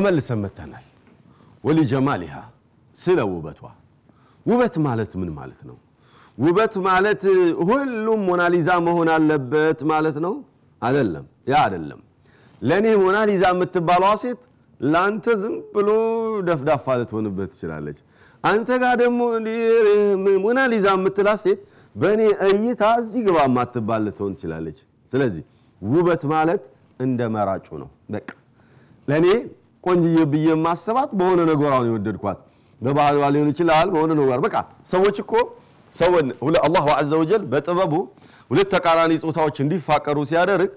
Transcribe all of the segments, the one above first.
ተመልሰን መተናል። ወሊጀማሊሃ ስለ ውበቷ። ውበት ማለት ምን ማለት ነው? ውበት ማለት ሁሉም ሞናሊዛ መሆን አለበት ማለት ነው? አይደለም። ያ አይደለም። ለእኔ ሞናሊዛ የምትባለዋ ሴት ለአንተ ዝም ብሎ ደፍዳፋ ልትሆንበት ትችላለች። አንተ ጋር ደግሞ ሞናሊዛ የምትላት ሴት በእኔ እይታ እዚህ ግባ የማትባል ልትሆን ትችላለች። ስለዚህ ውበት ማለት እንደ መራጩ ነው። በቃ ለእኔ ቆንጅዬ ብዬ የማስባት በሆነ ነገሯ ነው የወደድኳት። በባህሏ ሊሆን ይችላል፣ በሆነ ነገሯ በቃ ሰዎች እኮ ሰውን الله عز وجل በጥበቡ ሁለት ተቃራኒ ጾታዎች እንዲፋቀሩ ሲያደርግ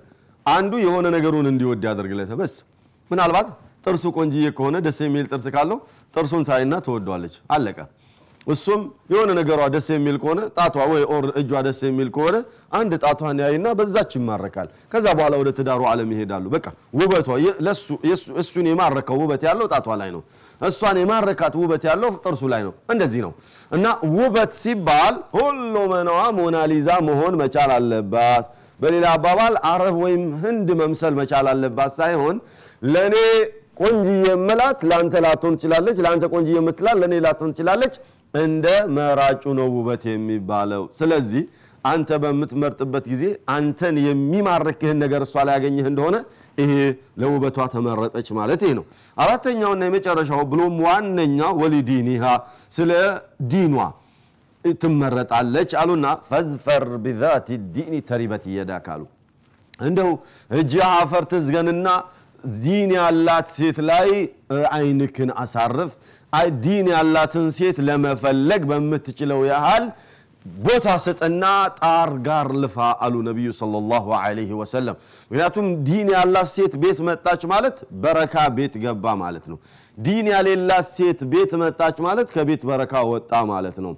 አንዱ የሆነ ነገሩን እንዲወድ ያደርግለታል። بس ምናልባት ጥርሱ ቆንጅዬ ከሆነ ደስ የሚል ጥርስ ካለው ጥርሱን ታይና ትወዷለች። አለቀ። እሱም የሆነ ነገሯ ደስ የሚል ከሆነ ጣቷ ወይ or እጇ ደስ የሚል ከሆነ አንድ ጣቷን ያይና በዛች ይማረካል። ከዛ በኋላ ወደ ትዳሩ ዓለም ይሄዳሉ። በቃ ውበቷ እሱን የማረከው ውበት ያለው ጣቷ ላይ ነው። እሷን የማረካት ውበት ያለው ጥርሱ ላይ ነው። እንደዚህ ነው እና ውበት ሲባል ሁሉ መናዋ ሞናሊዛ መሆን መቻል አለባት። በሌላ አባባል አረብ ወይም ህንድ መምሰል መቻል አለባት ሳይሆን ለእኔ ቆንጅዬ የምላት ለአንተ ላትሆን ትችላለች፣ ለአንተ ቆንጅዬ የምትላት ለእኔ ላትሆን ትችላለች። እንደ መራጩ ነው ውበት የሚባለው። ስለዚህ አንተ በምትመርጥበት ጊዜ አንተን የሚማርክህን ነገር እሷ ላይ ያገኘህ እንደሆነ ይሄ ለውበቷ ተመረጠች ማለት ይሄ ነው። አራተኛውና የመጨረሻው ብሎም ዋነኛው ولدينها ስለ ዲኗ ትመረጣለች አሉና فاظفر بذات الدين تربت يداك አሉ። እንደው እጅ አፈር ትዝገንና ዲን ያላት ሴት ላይ አይንክን አሳርፍ። ዲን ያላትን ሴት ለመፈለግ በምትችለው ያህል ቦታ ስጥና ጣር ጋር ልፋ አሉ ነቢዩ ሰለላሁ ዐለይሂ ወሰለም። ምክንያቱም ዲን ያላት ሴት ቤት መጣች ማለት በረካ ቤት ገባ ማለት ነው። ዲን ያሌላት ሴት ቤት መጣች ማለት ከቤት በረካ ወጣ ማለት ነው።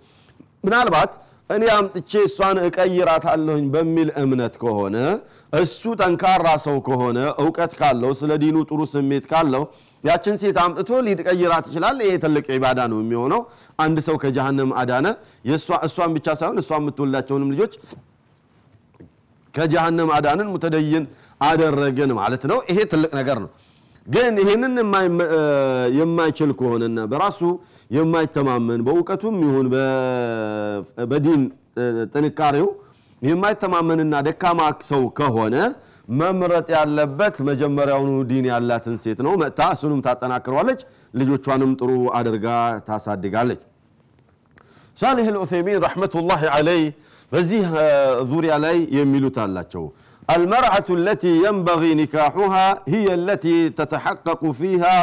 ምናልባት እኔ አምጥቼ እሷን እቀይራታለሁኝ በሚል እምነት ከሆነ እሱ ጠንካራ ሰው ከሆነ እውቀት ካለው ስለ ዲኑ ጥሩ ስሜት ካለው ያችን ሴት አምጥቶ ሊቀይራት ይችላል። ይሄ ትልቅ ዒባዳ ነው የሚሆነው። አንድ ሰው ከጀሃነም አዳነ። እሷን ብቻ ሳይሆን እሷ የምትወላቸውንም ልጆች ከጀሃነም አዳንን ሙተደይን አደረግን ማለት ነው። ይሄ ትልቅ ነገር ነው። ግን ይህንን የማይችል ከሆነና በራሱ የማይተማመን በእውቀቱም ይሁን በዲን ጥንካሬው የማይተማመንና ደካማ ሰው ከሆነ መምረጥ ያለበት መጀመሪያውኑ ዲን ያላትን ሴት ነው። መጥታ እሱንም ታጠናክረዋለች፣ ልጆቿንም ጥሩ አድርጋ ታሳድጋለች። ሳሊህ አልዑሰይሚን ረሕመቱላሂ ዐለይህ በዚህ ዙሪያ ላይ የሚሉት አላቸው። المرأة التي ينبغي نكاحها هي التي تتحقق فيها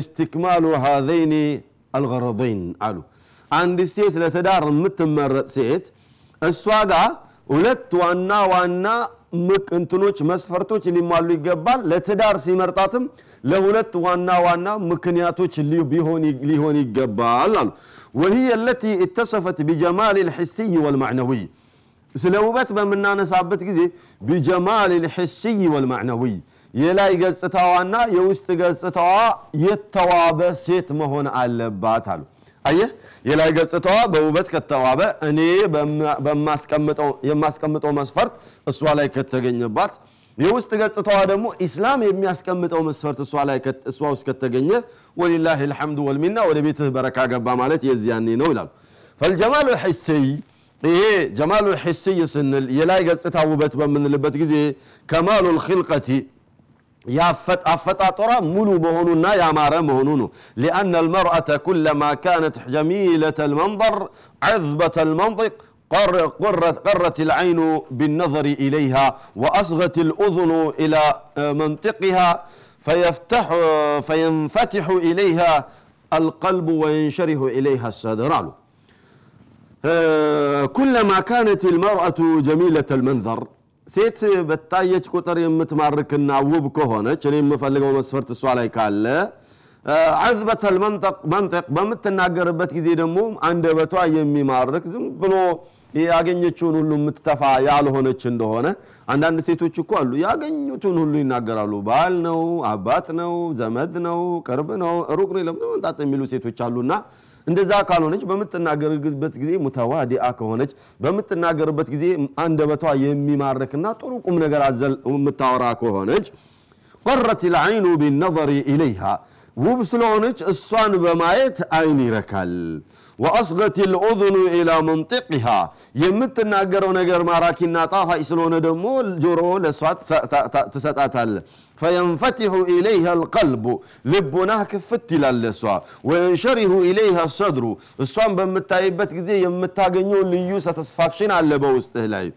استكمال هذين الغرضين አሉ አንድ ሴት ለትዳር የምትመረጥ ሴት እሷ ጋር ሁለት ዋና ዋና እንትኖች መስፈርቶች ሊሟሉ ይገባል። ለትዳር ሲመርጣትም ለሁለት ዋና ዋና ምክንያቶች ሊሆን ይገባል አሉ وهي التي اتصفت بجمال الحسي والمعنوي ስለ ውበት በምናነሳበት ጊዜ ቢጀማል ልሕስይ ወልማዕነዊይ የላይ ገጽታዋና የውስጥ ገጽታዋ የተዋበ ሴት መሆን አለባት አሉ። አየህ የላይ ገጽታዋ በውበት ከተዋበ እኔ የማስቀምጠው መስፈርት እሷ ላይ ከተገኘባት፣ የውስጥ ገጽታዋ ደግሞ ኢስላም የሚያስቀምጠው መስፈርት እሷ ውስጥ ከተገኘ ወሊላሂ ልሐምዱ ወልሚና ወደ ቤትህ በረካ ገባ ማለት የዚያኔ ነው ይላሉ። ፈልጀማሉ ልሕስይ إيه جمال الحسية سن يلاقي قصتها وبتب من اللي بتجزي كمال الخلقة يا فت أفت أطرا ملو مهونونا يا مارا مهونونو لأن المرأة كلما كانت جميلة المنظر عذبة المنطق قر قرت قرت العين بالنظر إليها وأصغت الأذن إلى منطقها فيفتح فينفتح إليها القلب وينشره إليها السادران ኩለማ ካነት ልመርአቱ ጀሚለት ልመንዘር ሴት በታየች ቁጥር የምትማርክና ውብ ከሆነች እኔ የምፈልገው መስፈርት እሷ ላይ ካለ ዓዝበት መንጠቅ በምትናገርበት ጊዜ ደግሞ አንደበቷ የሚማርክ ዝም ብሎ ያገኘችውን ሁሉ የምትተፋ ያልሆነች እንደሆነ አንዳንድ ሴቶች እኮ አሉ ያገኙትን ሁሉ ይናገራሉ። ባል ነው፣ አባት ነው፣ ዘመድ ነው፣ ቅርብ ነው፣ ሩቅ ነው ለምንጣጥ የሚሉ ሴቶች አሉና እንደዛ ካልሆነች በምትናገርበት ጊዜ ሙተዋዲአ ከሆነች በምትናገርበት ጊዜ አንደበቷ የሚማርክና ጥሩ ቁም ነገር አዘል የምታወራ ከሆነች ቀረት ልዐይኑ ቢነظሪ ኢለይሃ ውብ ስለሆነች እሷን በማየት አይን ይረካል። ወአስገት ልኡذኑ ኢላ መንጢቅሃ የምትናገረው ነገር ማራኪና ጣፋጭ ስለሆነ ደግሞ ጆሮ ለእሷ ትሰጣታል። ፈየንፈትሑ ኢለይሃ ልቀልቡ ልቦናህ ክፍት ይላል ለእሷ። ወየንሸሪሁ ኢለይሃ ሰድሩ እሷን በምታይበት ጊዜ የምታገኘው ልዩ ሳተስፋክሽን አለ በውስጥህ ላይ።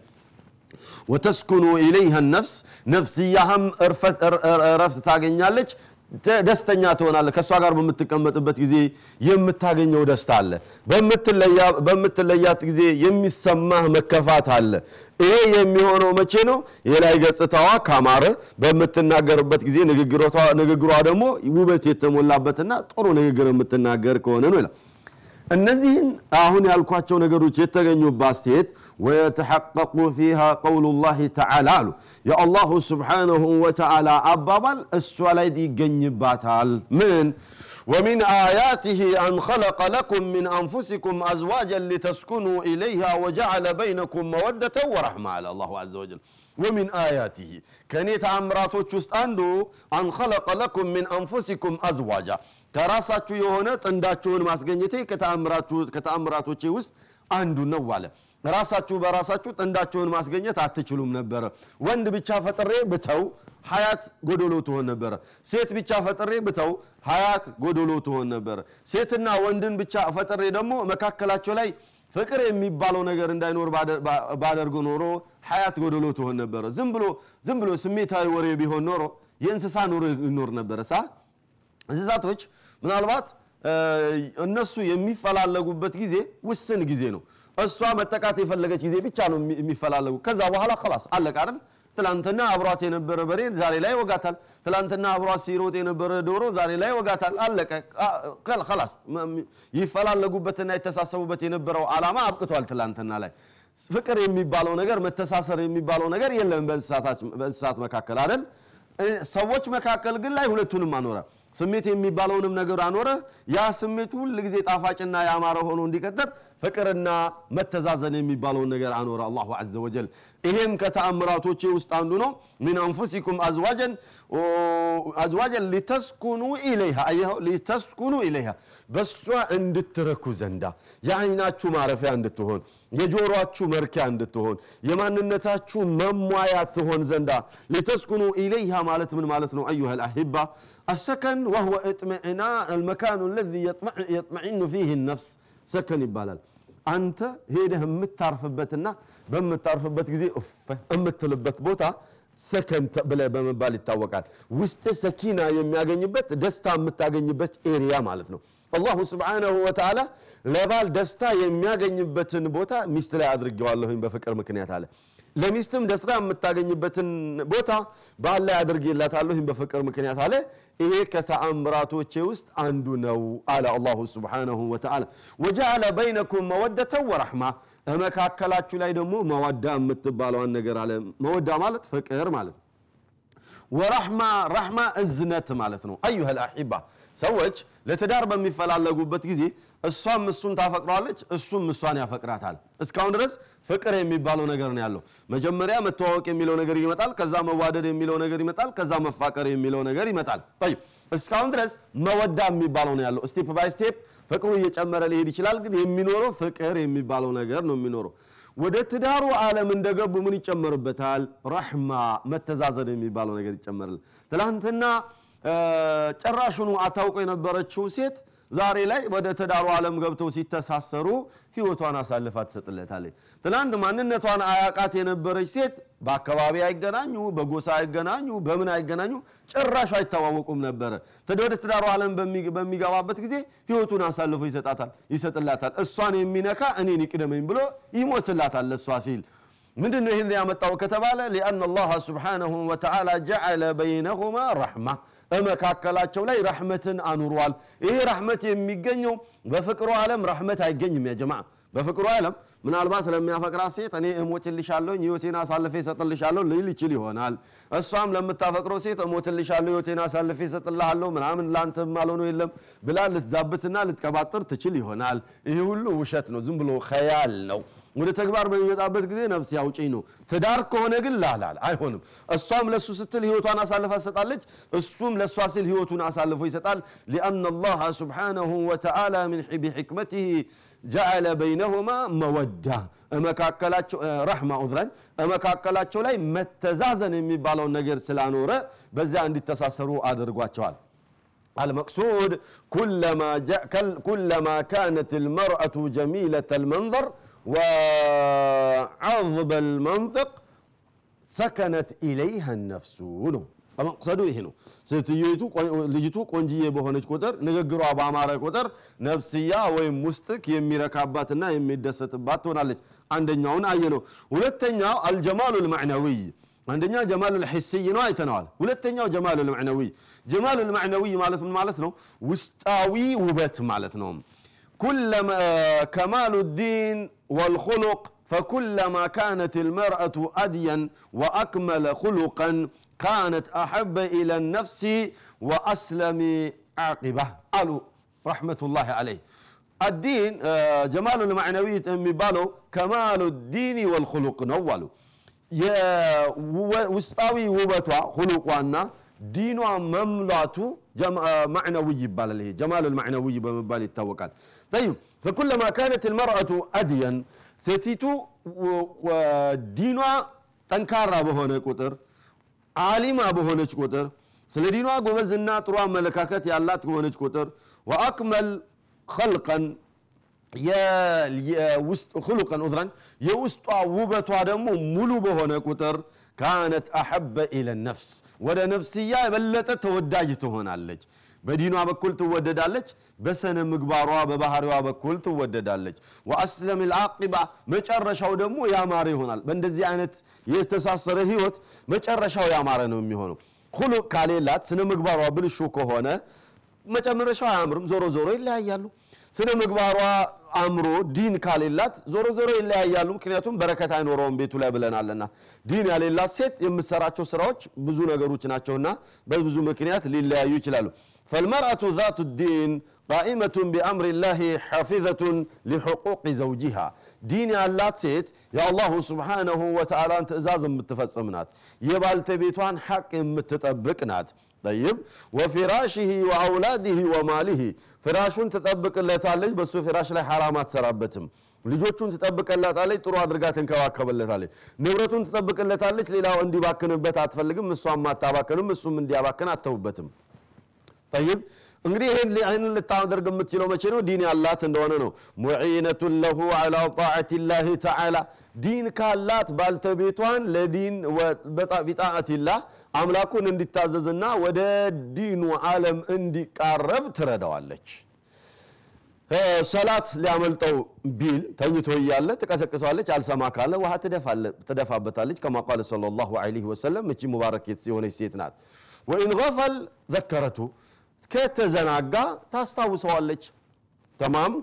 ወተስኩኑ ኢለይሃ ነፍስ። ነፍስያህም እረፍት ታገኛለች፣ ደስተኛ ትሆናለህ። ከእሷ ጋር በምትቀመጥበት ጊዜ የምታገኘው ደስታ አለ። በምትለያት ጊዜ የሚሰማህ መከፋት አለ። ይሄ የሚሆነው መቼ ነው? የላይ ገጽታዋ ካማረ በምትናገርበት ጊዜ ንግግሯ ደግሞ ውበት የተሞላበትና ጥሩ ንግግር የምትናገር ከሆነ ነው ይላል። እነዚህን አሁን ያልኳቸው ነገሮች የተገኙባት ሴት ወየተሐቀቁ ፊሃ ቀውሉ ላህ ተዓላ አሉ የአላሁ ስብሓነሁ ወተዓላ አባባል እሷ ላይ ይገኝባታል። ምን ወሚን አያትህ አን ኸለቀ ለኩም ሚን አንፉሲኩም አዝዋጀን ሊተስኩኑ ኢለይሃ ወጀዐለ በይነኩም መወደተን ወረሕማ አለ አላሁ ዐዘ ወጀል። ወሚን አያትህ ከእኔ ተአምራቶች ውስጥ አንዱ አን ለኩም ሚን አንፉሲኩም አዝዋጃ ከራሳችሁ የሆነ ጥንዳችሁን ማስገኘቴ ከተአምራቶቼ ውስጥ አንዱ ነው አለ። ራሳችሁ በራሳችሁ ጥንዳችሁን ማስገኘት አትችሉም ነበረ። ወንድ ብቻ ፈጥሬ ብተው ሀያት ጎዶሎ ትሆን ነበረ። ሴት ብቻ ፈጥሬ ብተው ሀያት ጎዶሎ ትሆን ነበረ። ሴትና ወንድን ብቻ ፈጥሬ ደግሞ መካከላቸው ላይ ፍቅር የሚባለው ነገር እንዳይኖር ባደርግ ኖሮ ሀያት ጎዶሎ ትሆን ነበረ። ዝም ብሎ ዝም ስሜታዊ ወሬ ቢሆን ኖሮ የእንስሳ ኑሮ ይኖር ነበረ ሳ እንስሳቶች ምናልባት እነሱ የሚፈላለጉበት ጊዜ ውስን ጊዜ ነው። እሷ መጠቃት የፈለገች ጊዜ ብቻ ነው የሚፈላለጉ። ከዛ በኋላ ላስ አለቀ አይደል? ትላንትና አብሯት የነበረ በሬ ዛሬ ላይ ወጋታል። ትላንትና አብሯት ሲሮጥ የነበረ ዶሮ ዛሬ ላይ ወጋታል። አለቀ ላስ። ይፈላለጉበትና የተሳሰቡበት የነበረው ዓላማ አብቅቷል። ትላንትና ላይ ፍቅር የሚባለው ነገር መተሳሰር የሚባለው ነገር የለም በእንስሳት መካከል አይደል? ሰዎች መካከል ግን ላይ ሁለቱንም አኖረ። ስሜት የሚባለውንም ነገር አኖረ። ያ ስሜት ሁል ጊዜ ጣፋጭና ያማረ ሆኖ እንዲቀጥል ፍቅርና መተዛዘን የሚባለውን ነገር አኖረ አላሁ ዐዘ ወጀል። ይሄም ከተአምራቶቼ ውስጥ አንዱ ነው። ሚን አንፉሲኩም አዝዋጀን ሊተስኩኑ ኢለይሃ ሊተስኩኑ ኢለይሃ በሷ እንድትረኩ ዘንዳ የአይናችሁ ማረፊያ እንድትሆን የጆሮአችሁ መርኪያ እንድትሆን የማንነታችሁ መሟያ ትሆን ዘንዳ ሊተስኩኑ ኢለይሃ ማለት ምን ማለት ነው? አዩሃ ልአሂባ አሰከን ወህወ እጥምዕና አልመካኑ ለዚ የጥመዒኑ ፊህ ነፍስ ሰከን ይባላል። አንተ ሄደህ የምታርፍበትና በምታርፍበት ጊዜ የምትልበት ቦታ ሰከን ብለህ በመባል ይታወቃል። ውስጥ ሰኪና የሚያገኝበት ደስታ የምታገኝበት ኤሪያ ማለት ነው። አላሁ ስብሓነሁ ወተዓላ ለባል ደስታ የሚያገኝበትን ቦታ ሚስት ላይ አድርጌዋለሁኝ በፍቅር ምክንያት አለ። ለሚስትም ደስታ የምታገኝበትን ቦታ ባል ላይ አድርጌላታለሁኝ በፍቅር ምክንያት አለ። ይሄ ከተአምራቶቼ ውስጥ አንዱ ነው አለ አላሁ ስብሓነሁ ወተዓላ። ወጀዐለ በይነኩም መወደተን ወረሕማ በመካከላችሁ ላይ ደግሞ مودة የምትባለዋን ነገር አለ። مودة ማለት ፍቅር ማለት ነው። ورحمة رحمة እዝነት ማለት ነው። أيها الأحبة ሰዎች ለትዳር በሚፈላለጉበት ጊዜ እሷም እሱን ታፈቅረዋለች፣ እሱም እሷን ያፈቅራታል። እስካሁን ድረስ ፍቅር የሚባለው ነገር ነው ያለው። መጀመሪያ መተዋወቅ የሚለው ነገር ይመጣል፣ ከዛ መዋደድ የሚለው ነገር ይመጣል፣ ከዛ መፋቀር የሚለው ነገር ይመጣል። እስካሁን ድረስ مودة የሚባለው ነው ያለው። step by step ፍቅሩ እየጨመረ ሊሄድ ይችላል፣ ግን የሚኖረው ፍቅር የሚባለው ነገር ነው የሚኖረው። ወደ ትዳሩ ዓለም እንደገቡ ምን ይጨመርበታል? ረሕማ መተዛዘን የሚባለው ነገር ይጨመራል። ትላንትና ጭራሹኑ አታውቆ የነበረችው ሴት ዛሬ ላይ ወደ ትዳሩ ዓለም ገብተው ሲተሳሰሩ ህይወቷን አሳልፋ ትሰጥለታለች። ትናንት ማንነቷን አያቃት የነበረች ሴት በአካባቢ አይገናኙ፣ በጎሳ አይገናኙ፣ በምን አይገናኙ፣ ጭራሹ አይተዋወቁም ነበረ። ወደ ትዳሩ ዓለም በሚገባበት ጊዜ ህይወቱን አሳልፎ ይሰጣታል ይሰጥላታል። እሷን የሚነካ እኔን ይቅደመኝ ብሎ ይሞትላታል ለእሷ ሲል ምንድን ነው ይህን ያመጣው ከተባለ ሊአን አላህ ስብሓነሁ ወተዓላ ጀዐለ በይነሁማ ረሕማ በመካከላቸው ላይ ረሕመትን አኑሯል። ይሄ ረሕመት የሚገኘው በፍቅሩ ዓለም ረሕመት አይገኝም። ያ ጀማዓ በፍቅሩ ዓለም ምናልባት ለሚያፈቅራት ሴት እኔ እሞትልሻለሁኝ ህይወቴን አሳልፌ እሰጥልሻለሁ ልል ይችል ይሆናል። እሷም ለምታፈቅረው ሴት እሞትልሻለሁ ህይወቴን አሳልፌ እሰጥልሃለሁ ምናምን ለአንተ ማልሆነ የለም ብላ ልትዛብትና ልትቀባጥር ትችል ይሆናል። ይህ ሁሉ ውሸት ነው፣ ዝም ብሎ ኸያል ነው። ወደ ተግባር በሚመጣበት ጊዜ ነፍስ ያውጪኝ ነው። ትዳር ከሆነ ግን ላላል አይሆንም። እሷም ለእሱ ስትል ህይወቷን አሳልፋ ትሰጣለች፣ እሱም ለእሷ ሲል ህይወቱን አሳልፎ ይሰጣል። ሊአነ አላህ ሱብሓነሁ ወተዓላ ቢሕክመቲህ ጀዐለ በይነሁማ መወዳ እመካከላቸው ረሕማ ኡዝራን እመካከላቸው ላይ መተዛዘን የሚባለውን ነገር ስላኖረ በዚያ እንዲተሳሰሩ አድርጓቸዋል። المقصود كلما جاء كلما كانت المرأة جميلة المنظر وعظب المنطق ሰከነት ኢለይሃ ነፍሱ ነው መቅሰዱ ይሄ ነው። ልጅቱ ቆንጅዬ በሆነች ቁጥር ንግግሯ ባማረ ቁጥር ነፍስያ ወይም ውስጥክ የሚረካባትና የሚደሰትባት ትሆናለች። አንደኛውን አየ ነው። ሁለተኛው አልጀማሉ ልማዕነዊይ አንደኛ ጀማል ልሕስይ ነው አይተነዋል። ሁለተኛው ጀማል ልማዕነዊይ ጀማል ልማዕነዊይ ማለት ምን ማለት ነው? ውስጣዊ ውበት ማለት ነው። ከማሉ ዲን ወልኹሉቅ ፈኩለማ ካነት ልመርአቱ አድየን ወአክመለ ኹሉቀን كانت أحب إلى النفس وأسلم عاقبة قالوا رحمة الله عليه الدين جمال المعنوي የሚባለው كمال الدين والخلق ነው አሉ ውስጣዊ ውበቷ ሁሉቋና ዲኗ መምላቱ ማዕነዊ ይባላል ይሄ ጀማል ልማዕነዊ በመባል ይታወቃል طيب فكلما كانت المرأة أدين ሴቲቱ ዲኗ ጠንካራ በሆነ ቁጥር አሊማ በሆነች ቁጥር ስለ ዲኗ ጎበዝና ጥሩ አመለካከት ያላት በሆነች ቁጥር ወአክመል ኸልቀን ሁሉቀን ኡዝራን የውስጧ ውበቷ ደግሞ ሙሉ በሆነ ቁጥር ካነት አሐበ ኢለ ነፍስ ወደ ነፍስያ የበለጠ ተወዳጅ ትሆናለች። በዲኗ በኩል ትወደዳለች፣ በሰነ ምግባሯ በባህሪዋ በኩል ትወደዳለች። ወአስለም ልዓቂባ መጨረሻው ደግሞ ያማረ ይሆናል። በእንደዚህ አይነት የተሳሰረ ህይወት መጨረሻው ያማረ ነው የሚሆነው። ሁሉቅ ካሌላት ስነ ምግባሯ ብልሹ ከሆነ መጨረሻው አያምርም። ዞሮ ዞሮ ይለያያሉ። ስነ ምግባሯ አምሮ ዲን ካሌላት ዞሮ ዞሮ ይለያያሉ። ምክንያቱም በረከት አይኖረውም ቤቱ ላይ ብለናልና። ዲን ያሌላት ሴት የምትሰራቸው ስራዎች ብዙ ነገሮች ናቸውና በብዙ ምክንያት ሊለያዩ ይችላሉ። ፈልመርአቱ ዛቱ ዲን ቃኢመቱን ቢአምር ላህ ሐፊዘቱን ሊሑቁቅ ዘውጂሃ ዲን ያላት ሴት የአላሁ ስብሓነሁ ወተዓላን ትእዛዝ የምትፈጽም ናት። የባልተቤቷን ሐቅ የምትጠብቅ ናት። ጠይብ ወፊራሽህ ወአውላድህ ወማሊህ ፍራሹን ትጠብቅለታለች። በሱ ፍራሽ ላይ ሐራም አትሰራበትም። ልጆቹን ትጠብቅለታለች፣ ጥሩ አድርጋ ትንከባከብለታለች። ንብረቱን ትጠብቅለታለች፣ ሌላው እንዲባክንበት አትፈልግም። እሷም አታባክንም፣ እሱም እንዲያባክን አተውበትም። ጠይብ እንግዲህ ይህን ልታደርግ የምትችለው መቼ ነው? ዲን ያላት እንደሆነ ነው። ሙዒነቱን ለሁ ዓላ ጣዓት ላህ ተዓላ ዲን ካላት ባልተቤቷን ለዲን ቢጣዓትላህ አምላኩን እንዲታዘዝና ወደ ዲኑ ዓለም እንዲቃረብ ትረዳዋለች። ሰላት ሊያመልጠው ቢል ተኝቶ እያለ ትቀሰቅሰዋለች። አልሰማ ካለ ውሃ ትደፋበታለች። ከማ ቃለ ሰለላሁ ዐለይሂ ወሰለም እቺ ሙባረክ የሆነች ሴት ናት። وإن غفل ذكرته ከተዘናጋ ታስታውሰዋለች። تمام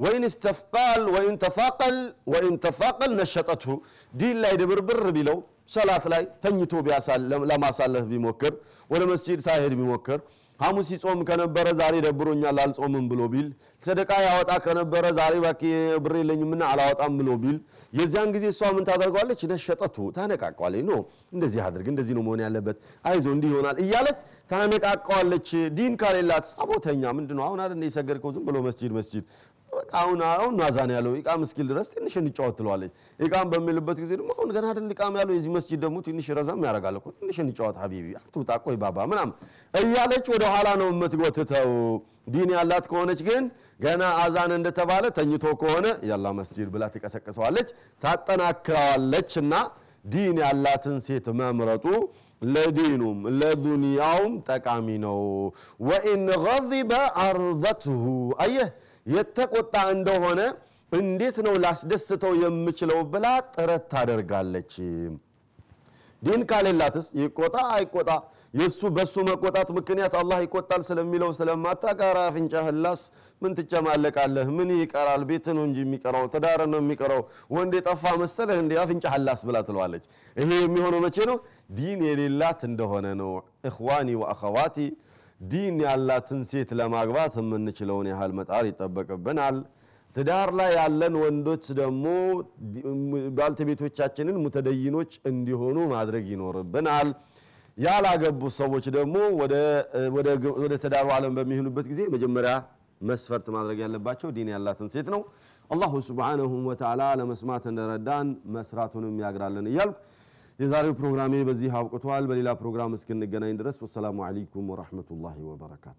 وإن استثقل وإن تثاقل وإن تثاقل نشطته ዲን ላይ ድብርብር ቢለው ሰላት ላይ ተኝቶ ለማሳለፍ ቢሞክር ወደ መስጂድ ሳይሄድ ቢሞክር ሐሙስ ይጾም ከነበረ ዛሬ ደብሮኛል አልጾምም ብሎ ቢል ሰደቃ ያወጣ ከነበረ ዛሬ እባክህ ብር የለኝምና አላወጣም ብሎ ቢል የዚያን ጊዜ እሷ ምን ታደርገዋለች? نشطته ታነቃቀዋለች። no እንደዚህ አድርግ፣ እንደዚህ ነው መሆን ያለበት፣ አይዞ እንዲህ ይሆናል እያለች ታነቃቀዋለች። ዲን ከሌላት ጸቦተኛ ምንድን ነው አሁን አይደል የሰገድከው ዝም ብሎ መስጂድ መስጂድ አሁን አሁን አዛን ያለው ኢቃም እስኪል ድረስ ትንሽ እንጫወት ትለዋለች። ኢቃም በሚልበት ጊዜ ደግሞ አሁን ገና አይደል ኢቃም ያለው የዚህ መስጂድ ደግሞ ትንሽ ረዘም ያደርጋል እኮ ትንሽ እንጫወት حبيبي አትውጣ ቆይ ባባ ምናምን እያለች ወደ ኋላ ነው የምትጎትተው። ዲን ያላት ከሆነች ግን ገና አዛን እንደተባለ ተኝቶ ከሆነ يلا መስጂድ ብላ ትቀሰቅሰዋለች፣ ታጠናክረዋለች። እና ዲን ያላትን ሴት መምረጡ ለዲኑም ለዱንያውም ጠቃሚ ነው። ወኢን ገዚበ አርዘትሁ አየህ የተቆጣ እንደሆነ እንዴት ነው ላስደስተው የምችለው ብላ ጥረት ታደርጋለች። ዲን ካሌላትስ ይቆጣ አይቆጣ የእሱ በእሱ መቆጣት ምክንያት አላህ ይቆጣል ስለሚለው ስለማታቃራ አፍንጫህ ላስ ምን ትጨማለቃለህ? ምን ይቀራል? ቤት ነው እንጂ የሚቀረው ትዳር ነው የሚቀረው። ወንድ የጠፋ መሰለህ እንዲ አፍንጫህ ላስ ብላ ትለዋለች። ይሄ የሚሆነው መቼ ነው? ዲን የሌላት እንደሆነ ነው። እኽዋኒ ወአኸዋቲ ዲን ያላትን ሴት ለማግባት የምንችለውን ያህል መጣር ይጠበቅብናል። ትዳር ላይ ያለን ወንዶች ደግሞ ባልተቤቶቻችንን ሙተደይኖች እንዲሆኑ ማድረግ ይኖርብናል። ያላገቡ ሰዎች ደግሞ ወደ ትዳሩ ዓለም በሚሆኑበት ጊዜ መጀመሪያ መስፈርት ማድረግ ያለባቸው ዲን ያላትን ሴት ነው። አላሁ ስብሓነሁ ወተዓላ ለመስማት እንደረዳን መስራቱንም ያግራለን እያልኩ የዛሬው ፕሮግራሜ በዚህ አብቅቷል። በሌላ ፕሮግራም እስክንገናኝ ድረስ ወሰላሙ ዓለይኩም ወረሕመቱላሂ ወበረካቱ።